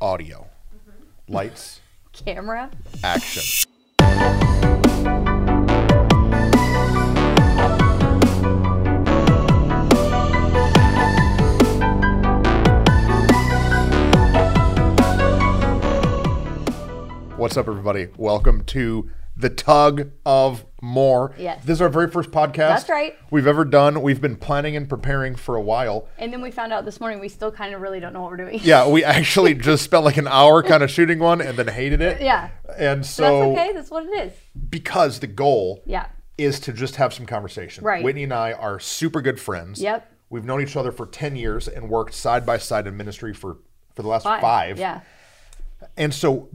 audio. Lights, Camera. action. What's up, everybody? Welcome to the Tug of More. Yes. This is our very first podcast. That's right. We've ever done. We've been planning and preparing for a while. And then we found out this morning we still kind of really don't know what we're doing. Yeah, we actually just spent like an hour kind of shooting one and then hated it. Yeah. And so That's okay. That's what it is. because the goal Yeah. is to just have some conversation. Right. Whitney and I are super good friends. Yep. We've known each other for 10 years and worked side by side in ministry for, for the last Five. five. Yeah. And so,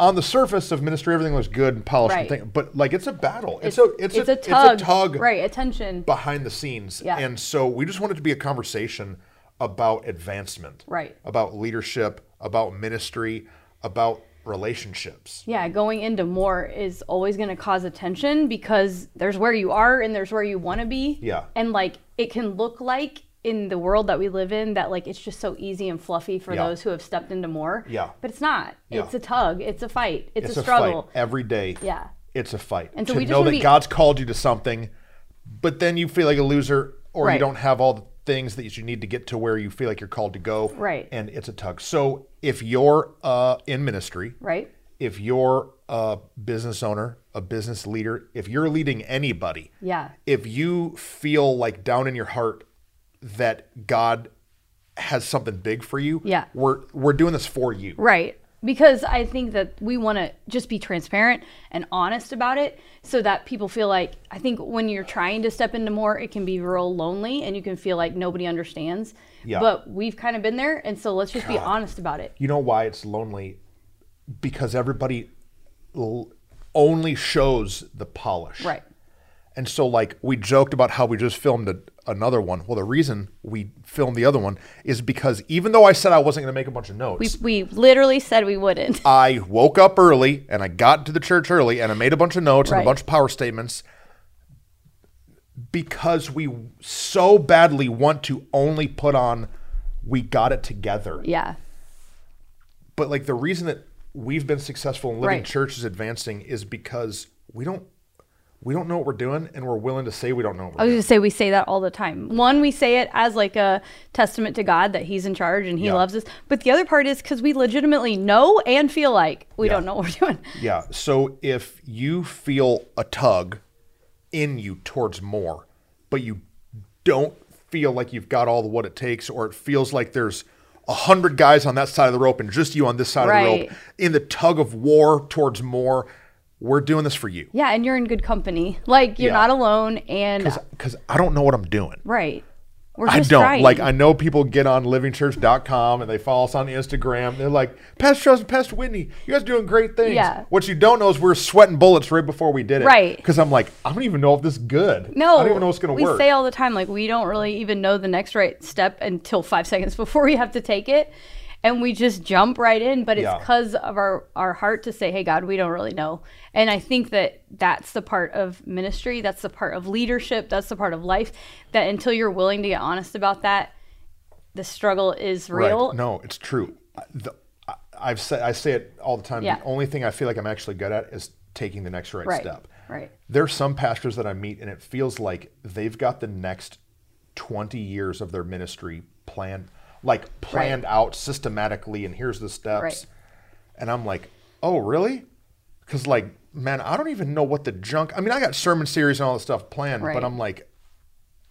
on the surface of ministry, everything looks good and polished, and thing, but like it's a battle. It's, a it's, a, tug. It's a tug Right. Attention. behind the scenes. Yeah. And so we just want it to be a conversation about advancement. Right. About leadership, about ministry, about relationships. Yeah. Going into more is always going to cause attention because there's where you are and there's where you want to be. Yeah. And like it can look like in the world that we live in that like it's just so easy and fluffy for Yeah. those who have stepped into more. Yeah. But it's not. Yeah. It's a tug. It's a fight. It's, It's a a struggle. fight every day. Yeah. It's a fight. And so to we just know that be- God's called you to something, but then you feel like a loser or you don't have all the things that you need to get to where you feel like you're called to go. Right. And it's a tug. So if you're uh, in ministry, Right. if you're a business owner, a business leader, if you're leading anybody, Yeah. if you feel like down in your heart that God has something big for you, Yeah. we're we're doing this for you. Right. Because I think that we want to just be transparent and honest about it so that people feel like, I think when you're trying to step into more, it can be real lonely and you can feel like nobody understands. Yeah. But we've kind of been there. And so let's just be honest about it. You know why it's lonely? Because everybody l- only shows the polish. Right. And so, like, we joked about how we just filmed a, another one. Well, the reason we filmed the other one is because even though I said I wasn't going to make a bunch of notes, We, we literally said we wouldn't. I woke up early and I got to the church early and I made a bunch of notes and a bunch of power statements because we so badly want to only put on we got it together. Yeah. But like the reason that we've been successful in living Right. churches advancing is because we don't we don't know what we're doing and we're willing to say we don't know what I we're was going to say we say that all the time. One, we say it as like a testament to God that He's in charge and He Yeah. loves us. But the other part is because we legitimately know and feel like we Yeah. don't know what we're doing. Yeah. So if you feel a tug in you towards more, but you don't feel like you've got all the what it takes, or it feels like there's a hundred guys on that side of the rope and just you on this side of the rope in the tug of war towards more, we're doing this for you. Yeah, and you're in good company. Like you're Yeah. not alone, and Because I don't know what I'm doing. right, we're I don't. trying. Like I know people get on livingchurch.com and they follow us on Instagram. They're like, Pastor Justin, Pastor Whitney, you guys are doing great things. Yeah. What you don't know is we're sweating bullets right before we did it. Right. Because I'm like, I don't even know if this is good. no, I don't even know what's gonna work. we say all the time like we don't really even know the next right step until five seconds before we have to take it, and we just jump right in. But it's Yeah. because of our our heart to say, "Hey, God, we don't really know." And I think that that's the part of ministry. That's the part of leadership. That's the part of life. That until you're willing to get honest about that, the struggle is real. Right. No, it's true. I- The, I've said I say it all the time. Yeah. The only thing I feel like I'm actually good at is taking the next right, Right. step. Right. There's some pastors that I meet and it feels like they've got the next 20 years of their ministry planned like planned out systematically and here's the steps. Right. And I'm like, "Oh, really?" Cuz like, man, I don't even know what the junk. I mean, I got sermon series and all this stuff planned, Right. but I'm like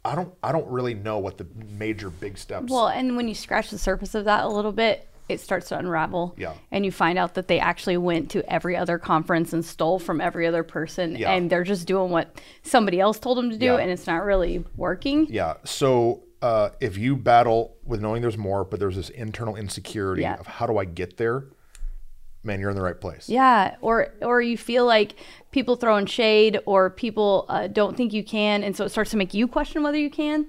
I don't I don't really know what the major big steps Well, and when you scratch the surface of that a little bit, it starts to unravel. Yeah. And you find out that they actually went to every other conference and stole from every other person Yeah. and they're just doing what somebody else told them to do Yeah. and it's not really working. Yeah. So uh, if you battle with knowing there's more, but there's this internal insecurity Yeah. of how do I get there, man, you're in the right place. Yeah, or or you feel like people throwing shade or people uh, don't think you can, and so it starts to make you question whether you can.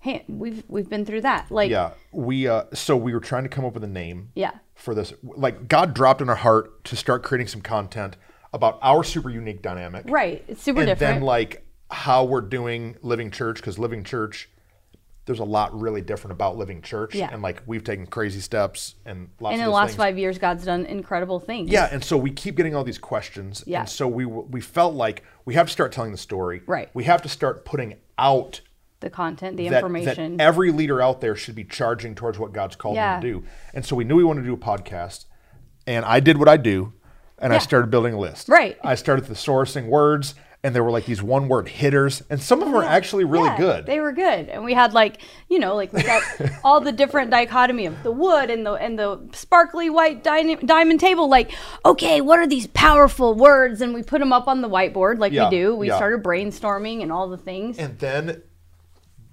Hey, we've we've been through that. Like, Yeah. We uh, so we were trying to come up with a name. Yeah. For this, like God dropped in our heart to start creating some content about our super unique dynamic. right? It's super and different. then like how we're doing living church because living church there's a lot really different about living church, Yeah. and like we've taken crazy steps and lots And in the last things. five years, God's done incredible things. Yeah, and so we keep getting all these questions, Yeah. and so we we felt like we have to start telling the story. Right. We have to start putting out The content, the that, that information. every leader out there should be charging towards what God's called Yeah. them to do. And so we knew we wanted to do a podcast, and I did what I do, and I started building a list. Right. I started the sourcing words, and there were like these one word hitters, and some of them were actually really Yeah, good. They were good, and we had like you know like we got all the different dichotomy of the wood and the and the sparkly white diamond table. Like, okay, what are these powerful words? And we put them up on the whiteboard like Yeah, we do. We yeah. started brainstorming and all the things. and then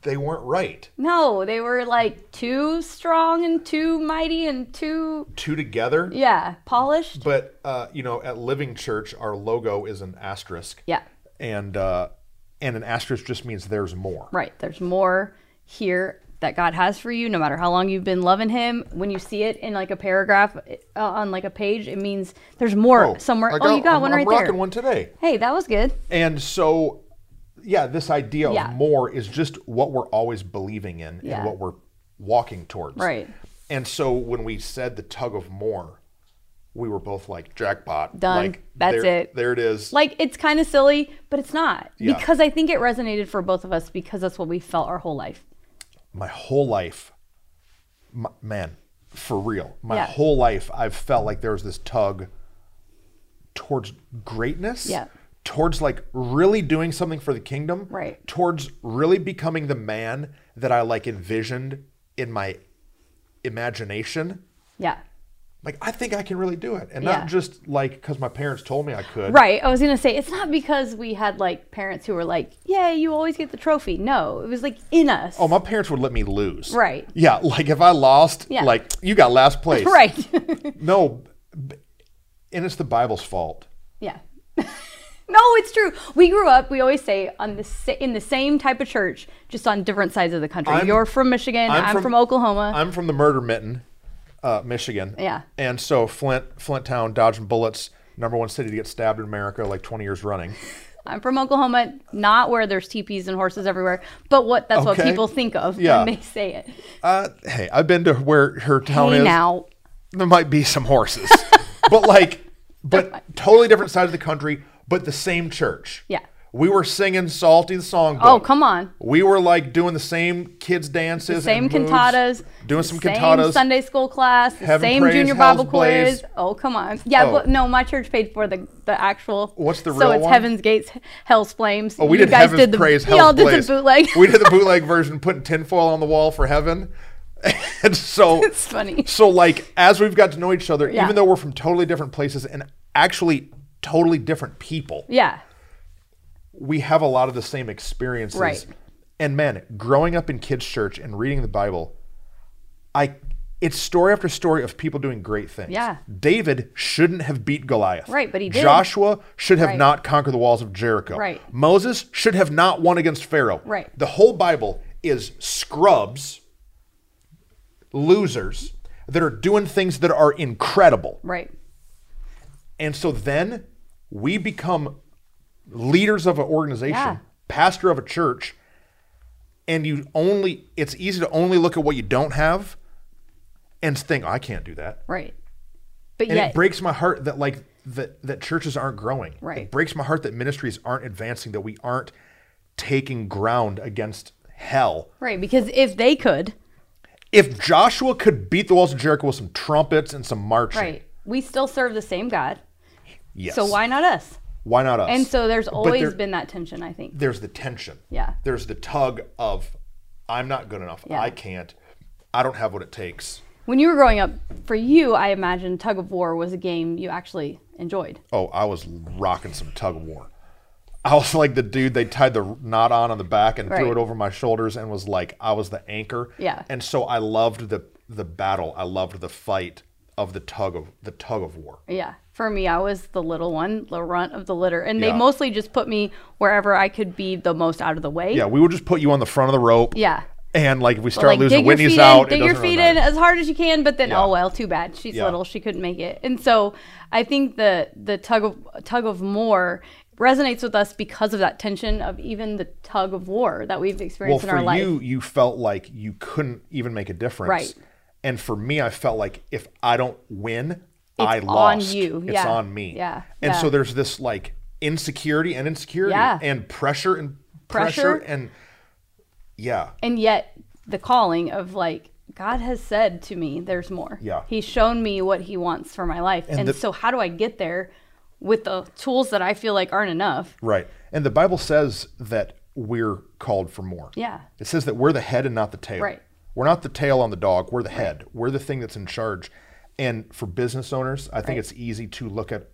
they weren't right. no, they were like too strong and too mighty and too Two together. yeah polished. But uh, you know, at Living Church, our logo is an asterisk. Yeah, and uh, and an asterisk just means there's more. right. There's more here that God has for you, no matter how long you've been loving Him. When you see it in like a paragraph uh, on like a page, it means there's more somewhere. I oh, you got I'm, one I'm right rocking there. one today. Hey, that was good. And so, yeah, this idea Yeah. of more is just what we're always believing in Yeah. and what we're walking towards. Right. And so when we said the tug of more, we were both like jackpot. Done. Like, That's there- it. There it is. Like it's kind of silly, but it's not Yeah. because I think it resonated for both of us because that's what we felt our whole life. my whole life, my, man, for real, my Yeah. whole life, I've felt like there was this tug towards greatness. Yeah. Towards like really doing something for the kingdom. Right. Towards really becoming the man that I like envisioned in my imagination. Yeah. Like, I think I can really do it. And Yeah. not just like because my parents told me I could. Right. I was gonna say it's not because we had like parents who were like, "Yeah, you always get the trophy." No, it was like in us. Oh, my parents would let me lose. Right. Yeah. Like if I lost, Yeah. like you got last place. right. No. And it's the Bible's fault. yeah. no, it's true. We grew up. We always say on the in the same type of church, just on different sides of the country. I'm- You're from Michigan. I'm, from, Oklahoma. I'm from the murder mitten, uh, Michigan. Yeah. And so Flint, Flint town, dodging bullets, number one city to get stabbed in America, like 20 years running. I'm from Oklahoma, not where there's teepees and horses everywhere, but what that's what people think of Yeah. when they say it. Uh, hey, I've been to where her town Hey is. now, There might be some horses, but like, but totally different sides of the country, but the same church. Yeah. We were singing "Psalty" the songbook. oh come on, We were like doing the same kids dances, same and moves, cantatas, doing some same cantatas. Sunday school class, the Heaven same praise, junior hell's Bible blaze. quiz. Oh come on, yeah, Oh. but no, my church paid for the the actual. What's the real So it's one? Heaven's Gates, Hell's Flames. Oh, we you did guys Heaven's did the Praise, y'all did Blaze. the bootleg. we did the bootleg version, putting tinfoil on the wall for heaven. And so it's funny. So like as we've got to know each other, Yeah. even though we're from totally different places and actually totally different people, Yeah, we have a lot of the same experiences. Right. And man, growing up in kids' church and reading the Bible, I it's story after story of people doing great things. Yeah. David shouldn't have beat Goliath. Right, but he did. Joshua should have Right. not conquered the walls of Jericho. Right. Moses should have not won against Pharaoh. Right. The whole Bible is scrubs, losers that are doing things that are incredible. right. And so then we become leaders of an organization, Yeah. pastor of a church, and you only it's easy to only look at what you don't have and think, I can't do that. Right. But And yet, it breaks my heart that like that that churches aren't growing. Right. It breaks my heart that ministries aren't advancing, that we aren't taking ground against hell. right, because if they could, If Joshua could beat the walls of Jericho with some trumpets and some marching, right, we still serve the same God. yes. So why not us? Why not us? And so there's always there- been that tension, I think. there's the tension. Yeah. There's the tug of I'm not good enough. Yeah. I can't. I don't have what it takes. When you were growing up, for you, I imagine tug of war was a game you actually enjoyed. Oh, I was rocking some tug of war. I was like the dude they tied the knot on on the back and threw it over my shoulders and was like I was the anchor. Yeah. And so I loved the the battle. I loved the fight of the tug of the tug of war. Yeah. For me, I was the little one, the runt of the litter. And they mostly just put me wherever I could be the most out of the way. Yeah, we would just put you on the front of the rope. Yeah. And like if we start like losing Whitney's out, dig your feet in as hard as you can. But then, Yeah. oh well, too bad. She's Yeah. little; she couldn't make it. And so I think the the tug of tug of more resonates with us because of that tension of even the tug of war that we've Well, experienced in our life. For you, you felt like you couldn't even make a difference. Right. And for me, I felt like if I don't win, I on lost. you. It's Yeah. on me. Yeah. And Yeah. so there's this like insecurity and insecurity Yeah. and pressure and pressure, Pressure. and yeah. and yet the calling of like God has said to me, "There's more." Yeah. He's shown me what He wants for my life, and, the- so how do I get there with the tools that I feel like aren't enough? Right. And the Bible says that we're called for more. Yeah. It says that we're the head and not the tail. Right. We're not the tail on the dog. We're the head. We're the thing that's in charge. And for business owners, I think Right. it's easy to look at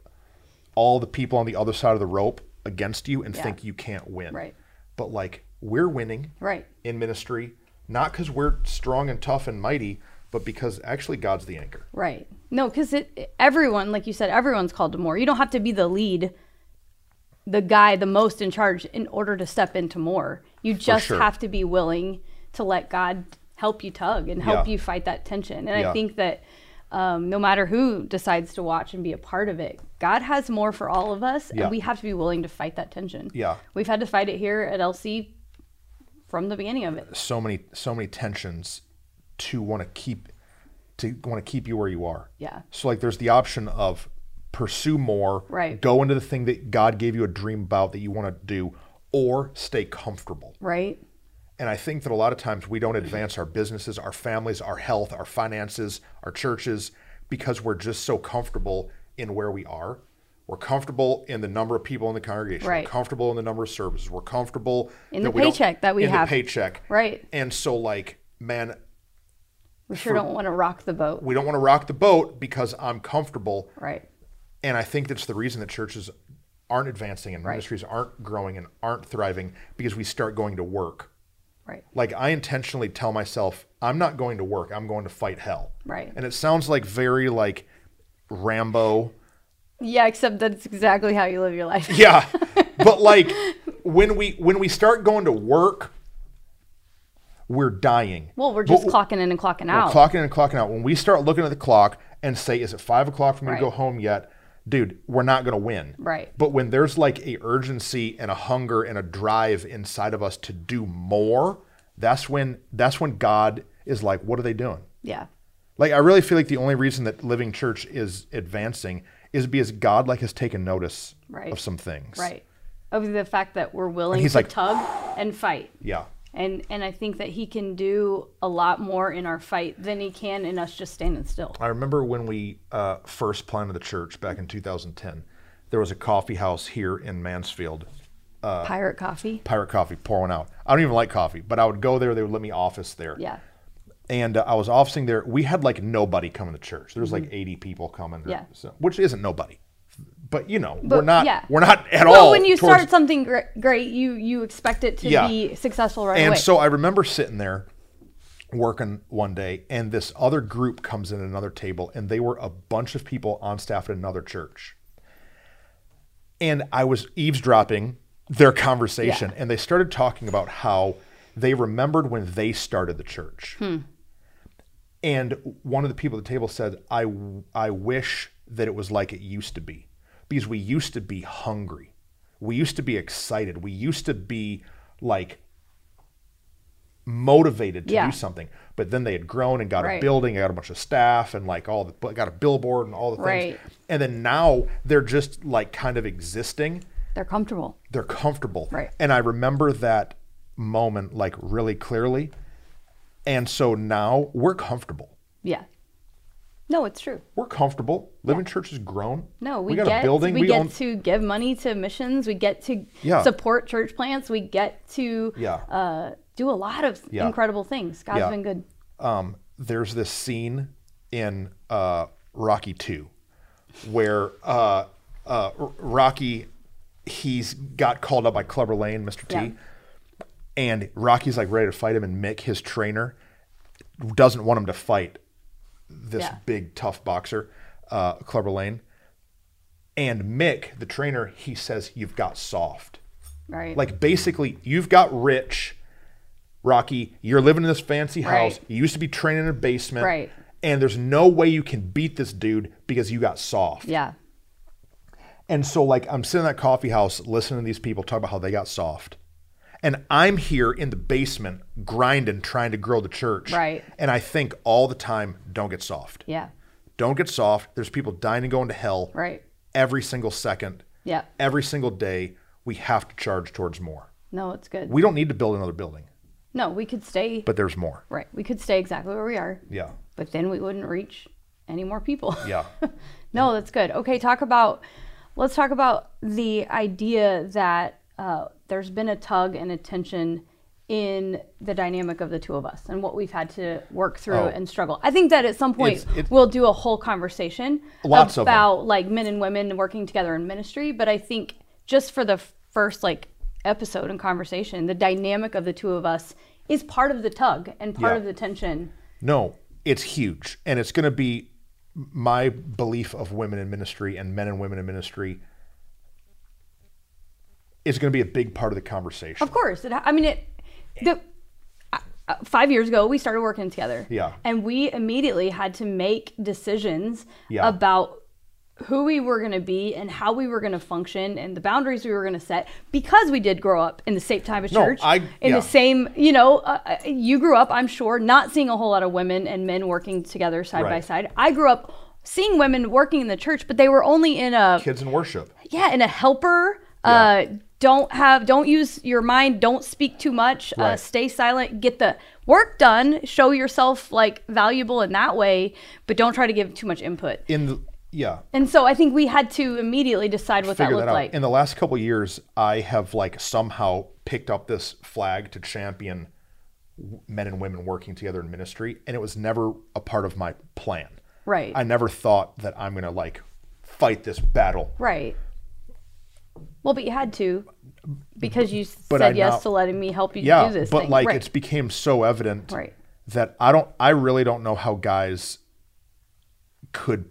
all the people on the other side of the rope against you and Yeah. think you can't win. Right. But like we're winning Right. in ministry, not because we're strong and tough and mighty, but because actually God's the anchor. Right. No, because it everyone, like you said, everyone's called to more. You don't have to be the lead, the guy, the most in charge, in order to step into more. You just sure. have to be willing to let God help you tug and help Yeah. you fight that tension. And Yeah. I think that um, no matter who decides to watch and be a part of it, God has more for all of us, Yeah. and we have to be willing to fight that tension. Yeah. We've had to fight it here at LC from the beginning of it. So many so many tensions to want to keep to want to keep you where you are. Yeah. So like there's the option of pursue more, Right. go into the thing that God gave you a dream about that you want to do, or stay comfortable. Right. And I think that a lot of times we don't advance our businesses, our families, our health, our finances, our churches because we're just so comfortable in where we are. We're comfortable in the number of people in the congregation. Right. We're comfortable in the number of services. We're comfortable In the paycheck that we in have. the paycheck. Right. And so like, man, We sure don't want to rock the boat. we don't want to rock the boat because I'm comfortable. Right. And I think that's the reason that churches aren't advancing and Right. ministries aren't growing and aren't thriving because we start going to work. Right. Like I intentionally tell myself, I'm not going to work. I'm going to fight hell. Right. And it sounds like very like Rambo. Yeah, except that's exactly how you live your life. Yeah. but like when we when we start going to work, we're dying. Well, we're But just clocking in and clocking We're out. clocking in and clocking out. When we start looking at the clock and say, "Is it five o'clock for me to go home yet?" Dude, we're not going to win. Right. But when there's like a urgency and a hunger and a drive inside of us to do more, that's when that's when God is like, "What are they doing?" yeah. Like I really feel like the only reason that Living Church is advancing is because God like has taken notice Right. of some things. Right. Of the fact that we're willing he's to like- tug and fight. Yeah. And and I think that he can do a lot more in our fight than he can in us just standing still. I remember when we uh, first planted the church back in 2010. There was a coffee house here in Mansfield Pirate coffee. Pirate Coffee, pour one out. I don't even like coffee, but I would go there. They would let me office there. Yeah. And uh, I was officing there. We had like nobody coming to church. There was like 80 people coming. Mm-hmm. Yeah. So, which isn't nobody. But you know, we're not. yeah. We're not at well, all. when you towards- start something great, you you expect it to Yeah. be successful right and away. so I remember sitting there working one day, and this other group comes in at another table, and they were a bunch of people on staff at another church. And I was eavesdropping their conversation, Yeah. and they started talking about how they remembered when they started the church. Hmm. And one of the people at the table said, I, I wish that it was like it used to be because we used to be hungry. We used to be excited. We used to be like motivated to Yeah. do something. But then they had grown and got a Right. building, got a bunch of staff, and like all the got a billboard and all the things. And then now they're just like kind of existing. They're comfortable. They're comfortable. Right. And I remember that moment like really clearly. And so now we're comfortable. Yeah. No, it's true. We're comfortable. Living Church has grown. No, we, got get a building. we, get own. to give money to missions. We get to Yeah. support church plants. We get to Yeah. uh, do a lot of Yeah. incredible things. God's Yeah. been good. um, there's this scene in uh, Rocky Two where uh, uh, Rocky he's got called up by Clubber Lang, Mr. T, Yeah. and Rocky's like ready to fight him, and Mick, his trainer, doesn't want him to fight this Yeah. big tough boxer, uh, Clubber Lang. And Mick, the trainer, he says, "You've got soft." Right. Like basically, you've got rich, Rocky, you're living in this fancy house. Right. You used to be training in a basement. Right. And there's no way you can beat this dude because you got soft. Yeah. And so, like, I'm sitting in that coffee house listening to these people talk about how they got soft. And I'm here in the basement grinding, trying to grow the church. Right. And I think all the time, don't get soft. Yeah. Don't get soft. There's people dying and going to hell Right. every single second, Yeah. every single day. We have to charge towards more. No, it's good. We don't need to build another building, no, we could stay. but there's more. right. We could stay exactly where we are, Yeah. but then we wouldn't reach any more people. Yeah. no, that's good. Okay, talk about. Let's talk about the idea that uh, there's been a tug and a tension in the dynamic of the two of us and what we've had to work through Oh. and struggle. I think that at some point It's- it's- we'll do a whole conversation about like men and women working together in ministry. But I think just for the first like episode and conversation, the dynamic of the two of us is part of the tug and part Yeah. of the tension. No, it's huge. And it's going to be my belief of women in ministry and men and women in ministry is going to be a big part of the conversation. Of course, it, I mean it. The uh, five years ago, we started working together. Yeah. and we immediately had to make decisions Yeah. about who we were going to be and how we were going to function and the boundaries we were going to set because we did grow up in the same type of church. No, I- in yeah. the same you know uh, uh, you grew up i'm sure not seeing a whole lot of women and men working together side by side i grew up seeing women working in the church but they were only in a Kids in worship. yeah and a helper uh don't have don't use your mind don't speak too much uh, stay silent get the work done show yourself like valuable in that way but don't try to give too much input. In the, yeah, and so i think we had to immediately decide what that figure looked that like. In the last couple of years, I have like somehow picked up this flag to champion men and women working together in ministry, and it was never a part of my plan. right. I never thought that I'm going to like fight this battle. right well but you had to because you But said I yes now- to letting me help you yeah, do this but thing. like right. it's became so evident Right. that I don't, I really don't know how guys could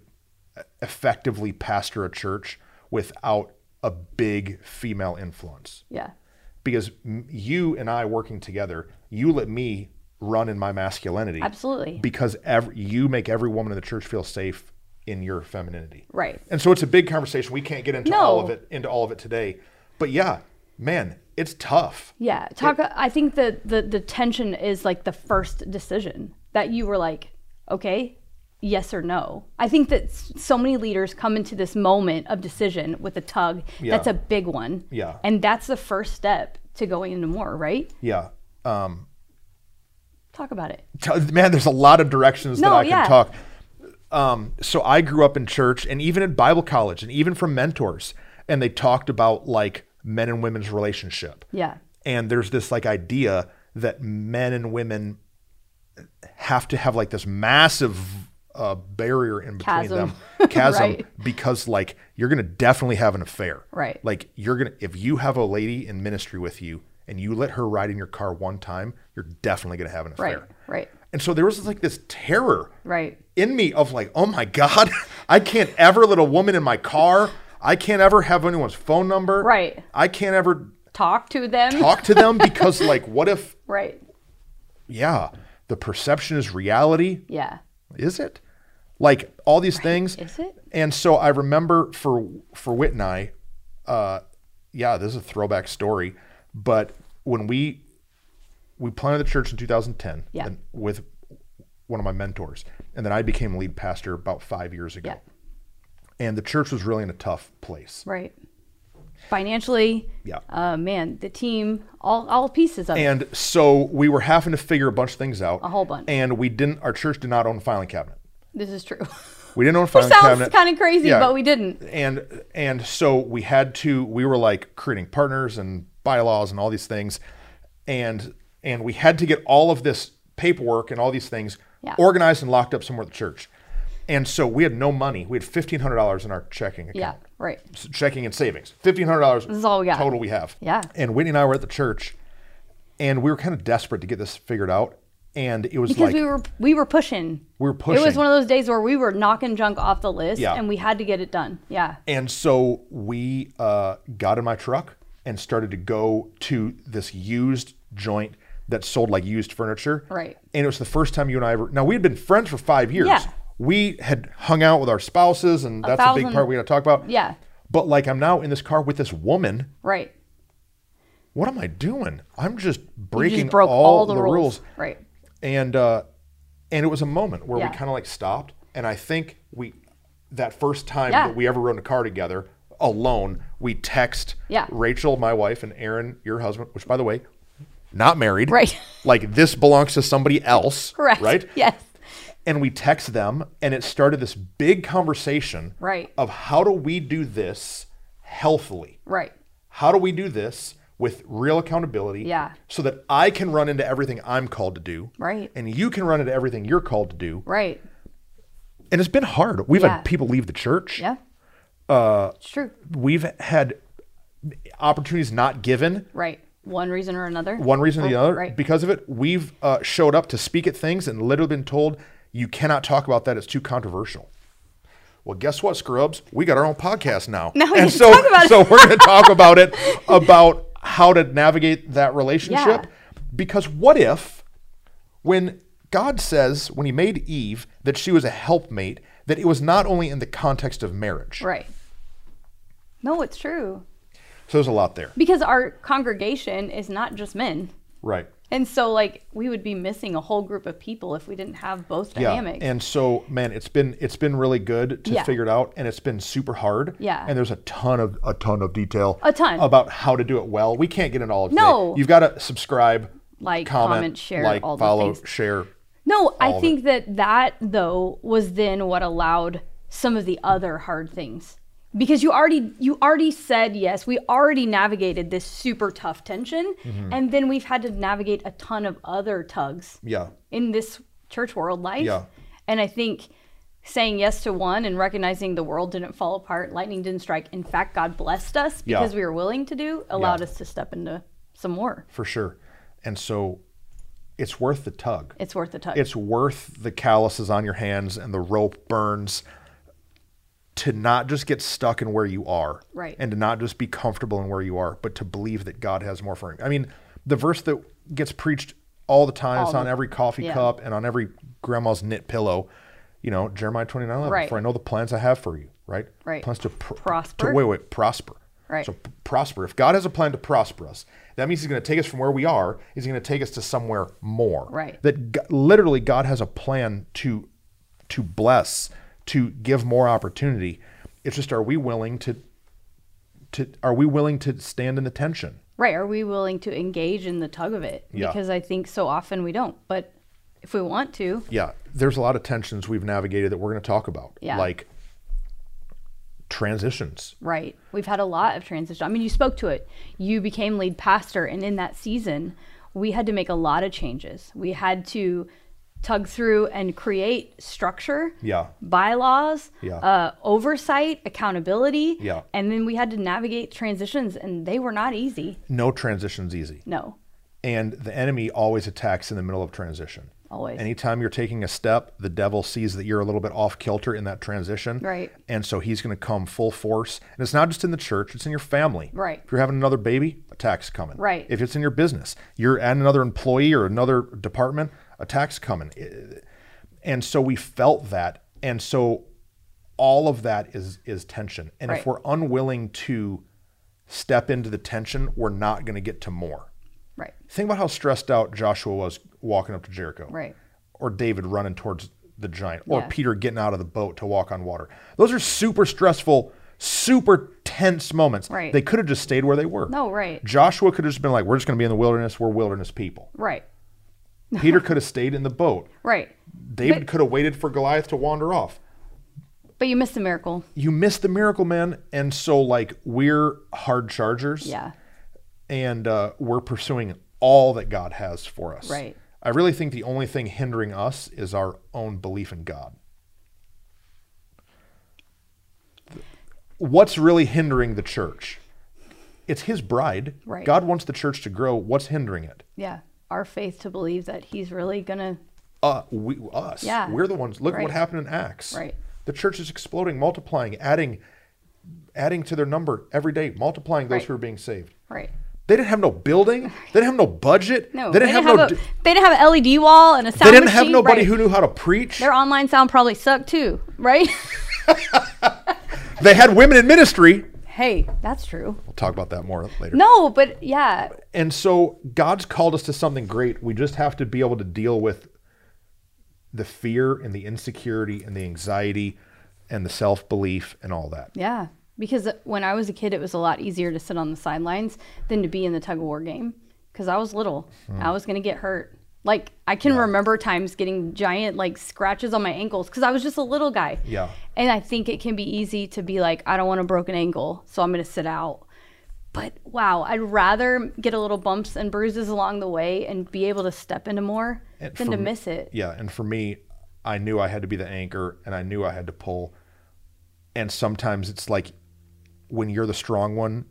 effectively pastor a church without a big female influence. yeah Because you and I working together, you let me run in my masculinity. Absolutely. Because every, you make every woman in the church feel safe in your femininity. right And so it's a big conversation. We can't get into all of it into all of it today. But yeah, man, it's tough. Yeah, talk. I think that the the tension is like the first decision that you were like, okay, yes or no. I think that so many leaders come into this moment of decision with a tug. Yeah. That's a big one. Yeah. and that's the first step to going into more. Right? Yeah. Um, Talk about it. t- man, there's a lot of directions that No, I can talk. Um, so I grew up in church and even at Bible college and even from mentors, and they talked about like men and women's relationship. Yeah. And there's this like idea that men and women have to have like this massive uh, barrier in between Chasm. them, chasm, Right. because like you're gonna definitely have an affair. Right. Like you're gonna if you have a lady in ministry with you and you let her ride in your car one time, you're definitely gonna have an affair. Right. Right. And so there was like this terror Right. in me of like, oh my God, I can't ever let a woman in my car. I can't ever have anyone's phone number. Right. I can't ever Talk to them. talk to them because like what if Right. yeah, the perception is reality. Yeah. Is it? Like all these things. Is it? And so I remember for for Whit and I, uh, yeah, this is a throwback story, but when we we planted the church in 2010 Yeah. and with one of my mentors, and then I became lead pastor about five years ago. Yeah. And the church was really in a tough place. Right. Financially. Yeah. Uh, man, the team, all all pieces of it. And so we were having to figure a bunch of things out. A whole bunch. And we didn't. Our church did not own a filing cabinet. This is true. We didn't own a filing cabinet. Which filing sounds cabinet. kind of crazy, Yeah. but we didn't. and and so we had to we were like creating partners and bylaws and all these things and and we had to get all of this paperwork and all these things Yeah. organized and locked up somewhere at the church and so we had no money we had $1500 in our checking account Yeah. Right. Checking and savings $1500 This is all we got. total we have Yeah. and whitney and i were at the church and we were kind of desperate to get this figured out and it was Because like we were we were pushing. we were pushing. It was one of those days where we were knocking junk off the list, Yeah. and we had to get it done. Yeah. And so we uh, got in my truck and started to go to this used joint that sold like used furniture. Right. And it was the first time you and I ever. Now we had been friends for five years. Yeah. We had hung out with our spouses, and that's a big part we got to talk about. Yeah. But like I'm now in this car with this woman. Right. What am I doing? I'm just breaking just broke all, the, rules. Right. And uh, and it was a moment where Yeah. we kind of like stopped, and I think we that first time Yeah. that we ever rode in a car together alone, we text Yeah. Rachel, my wife, and Aaron, your husband, which by the way, not married. Right. Like this belongs to somebody else. Correct. Right. Yes. And we text them, and it started this big conversation. Right. Of how do we do this healthily? Right. How do we do this with real accountability? Yeah. So that I can run into everything I'm called to do. Right. And you can run into everything you're called to do. Right. And it's been hard. We've Yeah. had people leave the church. Yeah. Uh, it's true. We've had opportunities not given. Right. One reason or another. One reason or the Oh, other. Right. Because of it, we've uh, showed up to speak at things and literally been told, you cannot talk about that. It's too controversial. Well, guess what, Scrubs? We got our own podcast now. Now we and so, talk about it. so we're going to talk about it, about how to navigate that relationship. Yeah. Because what if, when God says, when He made Eve, that she was a helpmate, that it was not only in the context of marriage? Right. No, it's true. So there's a lot there. Because our congregation is not just men. Right. And so like we would be missing a whole group of people if we didn't have both dynamics. Yeah, and so man, it's been it's been really good to Yeah. figure it out, and it's been super hard. Yeah. and there's a ton of a ton of detail. A ton. about how to do it well. We can't get into all of it. No. you've got to subscribe, Like, comment, comment, share, like, all the follow, things. share. No, I think that that though was then what allowed some of the other hard things. Because you already you already said yes, we already navigated this super tough tension Mm-hmm. and then we've had to navigate a ton of other tugs Yeah, in this church world life. Yeah. And I think saying yes to one and recognizing the world didn't fall apart, lightning didn't strike. In fact, God blessed us Yeah. because we were willing to do, allowed Yeah. us to step into some more. for sure. And so, it's worth the tug. It's worth the tug. It's worth the calluses on your hands and the rope burns to not just get stuck in where you are Right. and to not just be comfortable in where you are but to believe that god has more for you i mean the verse that gets preached all the time it's All on the- every coffee yeah. cup and on every grandma's knit pillow you know jeremiah 29 11 Right. for i know the plans i have for you right Right. plans to pr- Prosper. to, wait wait prosper Right. so p- prosper if god has a plan to prosper us that means he's going to take us from where we are he's going to take us to somewhere more Right. that G- literally God has a plan to to bless, to give more opportunity. It's just are we willing to to are we willing to stand in the tension? Right. Are we willing to engage in the tug of it? Yeah. Because I think so often we don't. But if we want to, Yeah, there's a lot of tensions we've navigated that we're going to talk about. Yeah. Like transitions. right. We've had a lot of transitions. I mean, you spoke to it. You became lead pastor, and in that season, we had to make a lot of changes. We had to tug through and create structure, Yeah. bylaws, Yeah. uh, oversight, accountability. Yeah. And then we had to navigate transitions, and they were not easy. No transition's easy. No, And the enemy always attacks in the middle of transition. always. Anytime you're taking a step, the devil sees that you're a little bit off kilter in that transition. Right. And so he's going to come full force. And it's not just in the church, it's in your family. Right. If you're having another baby, attack's coming. Right. If it's in your business, you're adding another employee or another department, attack's coming. And so we felt that. And so all of that is is tension. And if we're unwilling to step into the tension, we're not going to get to more. right. Think about how stressed out Joshua was walking up to Jericho. Right. Or David running towards the giant. Or Yeah. Peter getting out of the boat to walk on water. Those are super stressful, super tense moments. Right. They could have just stayed where they were. No, right. Joshua could have just been like, we're just going to be in the wilderness. We're wilderness people. Right. Peter could have stayed in the boat. Right. David could have waited for Goliath to wander off. But you missed the miracle. You missed the miracle, man. And so, like, we're hard chargers. Yeah. and uh, we're pursuing all that God has for us. Right. I really think the only thing hindering us is our own belief in God. What's really hindering the church? It's His bride. Right. God wants the church to grow. What's hindering it? Yeah. Our faith to believe that he's really going to. Uh, we, us. Yeah. We're the ones. Look at what happened in Acts. Right. The church is exploding, multiplying, adding, adding to their number every day, multiplying those Right. who are being saved. Right. They didn't have no building. They didn't have no budget. No, they didn't, have, no. a, they didn't have an LED wall and a sound they didn't have nobody right. who knew how to preach. Their online sound probably sucked too, right? They had women in ministry. Hey, that's true. We'll talk about that more later. No, but yeah, And so God's called us to something great. We just have to be able to deal with the fear and the insecurity and the anxiety and the self belief and all that. yeah. Because when I was a kid, it was a lot easier to sit on the sidelines than to be in the tug of war game. Because I was little, Hmm. I was gonna get hurt. Like I can remember times getting giant like scratches on my ankles because I was just a little guy. Yeah. And I think it can be easy to be like, I don't want a broken ankle, so I'm going to sit out. But wow, I'd rather get a little bumps and bruises along the way and be able to step into more And than to me- miss it. Yeah. And for me, I knew I had to be the anchor and I knew I had to pull. And sometimes it's like when you're the strong one,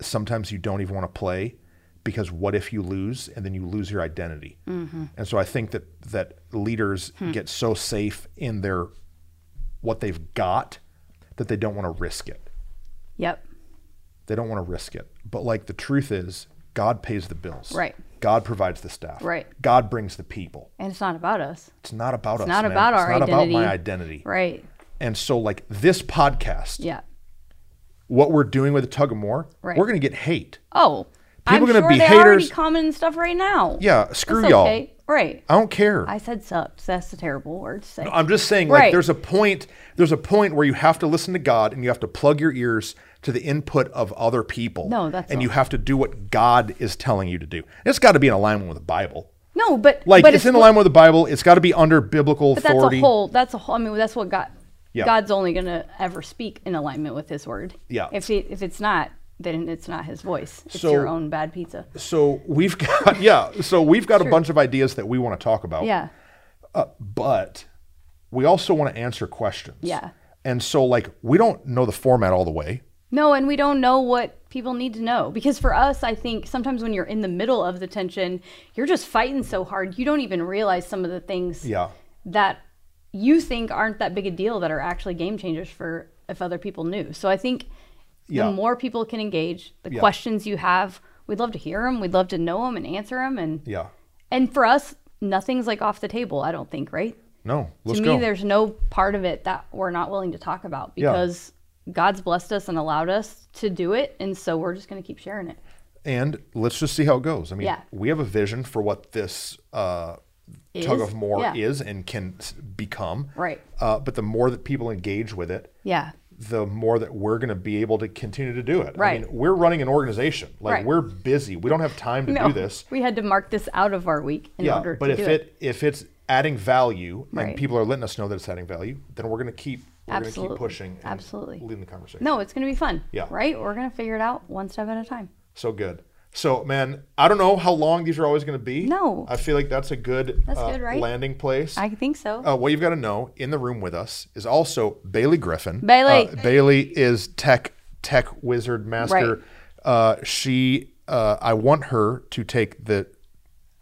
sometimes you don't even want to play because what if you lose and then you lose your identity? Mm-hmm. And so I think that that leaders Hmm. get so safe in their what they've got that they don't want to risk it. Yep. They don't want to risk it. But like the truth is, God pays the bills. Right. God provides the staff. Right. God brings the people. And it's not about us. It's not about us. not man. about it's our not about my identity. identity. Right. And so like this podcast, Yeah. what we're doing with the tug of more, Right. we're gonna get hate. Oh. People I'm gonna sure be already haters. commenting stuff right now. Yeah, screw That's y'all. okay. Right. I don't care. I said sucks. That's a terrible word to say. I'm just saying, like, Right. there's a point. There's a point where you have to listen to God, and you have to plug your ears to the input of other people. No, that's and all. you have to do what God is telling you to do. It's got to be in alignment with the Bible. no, but Like, but it's, in alignment with the Bible. It's got to be under biblical But that's a whole. That's a whole. I mean, that's what God. Yeah. God's only gonna ever speak in alignment with His word. Yeah. If he, if it's not, then it's not His voice. It's So- your own bad pizza. so we've got yeah. So we've got a bunch of ideas that we want to talk about. Yeah. Uh, but we also want to answer questions. Yeah. And so like we don't know the format all the way. No, and we don't know what people need to know because for us, I think sometimes when you're in the middle of the tension, you're just fighting so hard you don't even realize some of the things Yeah. that you think aren't that big a deal that are actually game changers for if other people knew. So I think Yeah. the more people can engage, the Yeah. questions you have, we'd love to hear them. We'd love to know them and answer them. And Yeah. and for us, nothing's like off the table. I don't think, right? No. To me, go. there's no part of it that we're not willing to talk about Yeah. because God's blessed us and allowed us to do it, and so we're just going to keep sharing it. and let's just see how it goes. I mean, Yeah. we have a vision for what this uh, tug of more Yeah. is and can become. Right. Uh, but the more that people engage with it, Yeah. The more that we're going to be able to continue to do it. Right. I mean, we're running an organization. Like Right. we're busy. We don't have time to No, do this. we had to mark this out of our week in yeah. order But to if do it, it. if it's adding value and people are letting us know that it's adding value, then we're going to keep we're going to Absolutely. keep pushing and Absolutely. leading the conversation. No, it's going to be fun. Yeah. Right? We're going to figure it out one step at a time. So good. So man, I don't know how long these are always going to be. No. I feel like that's a good, That's uh, good, right? landing place. I think so. Uh, what you've got to know in the room with us is also Bailey Griffin. Bailey. Uh, Bailey is tech tech wizard master. Right. Uh, she uh, I want her to take the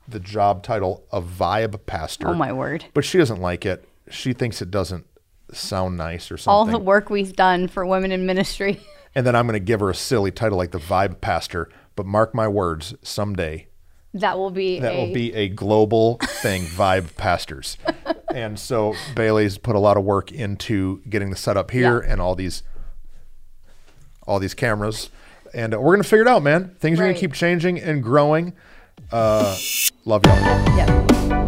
the job title of vibe pastor. oh, my word. But she doesn't like it. She thinks it doesn't sound nice or something. All the work we've done for women in ministry. and then I'm going to give her a silly title like the vibe pastor. But mark my words, someday That will be that a will be a global thing, Vibe Pastors. And so Bailey's put a lot of work into getting the setup here Yeah. and all these all these cameras. And uh, we're going to figure it out, man. Things are gonna keep changing and growing. Uh, love y'all. yeah.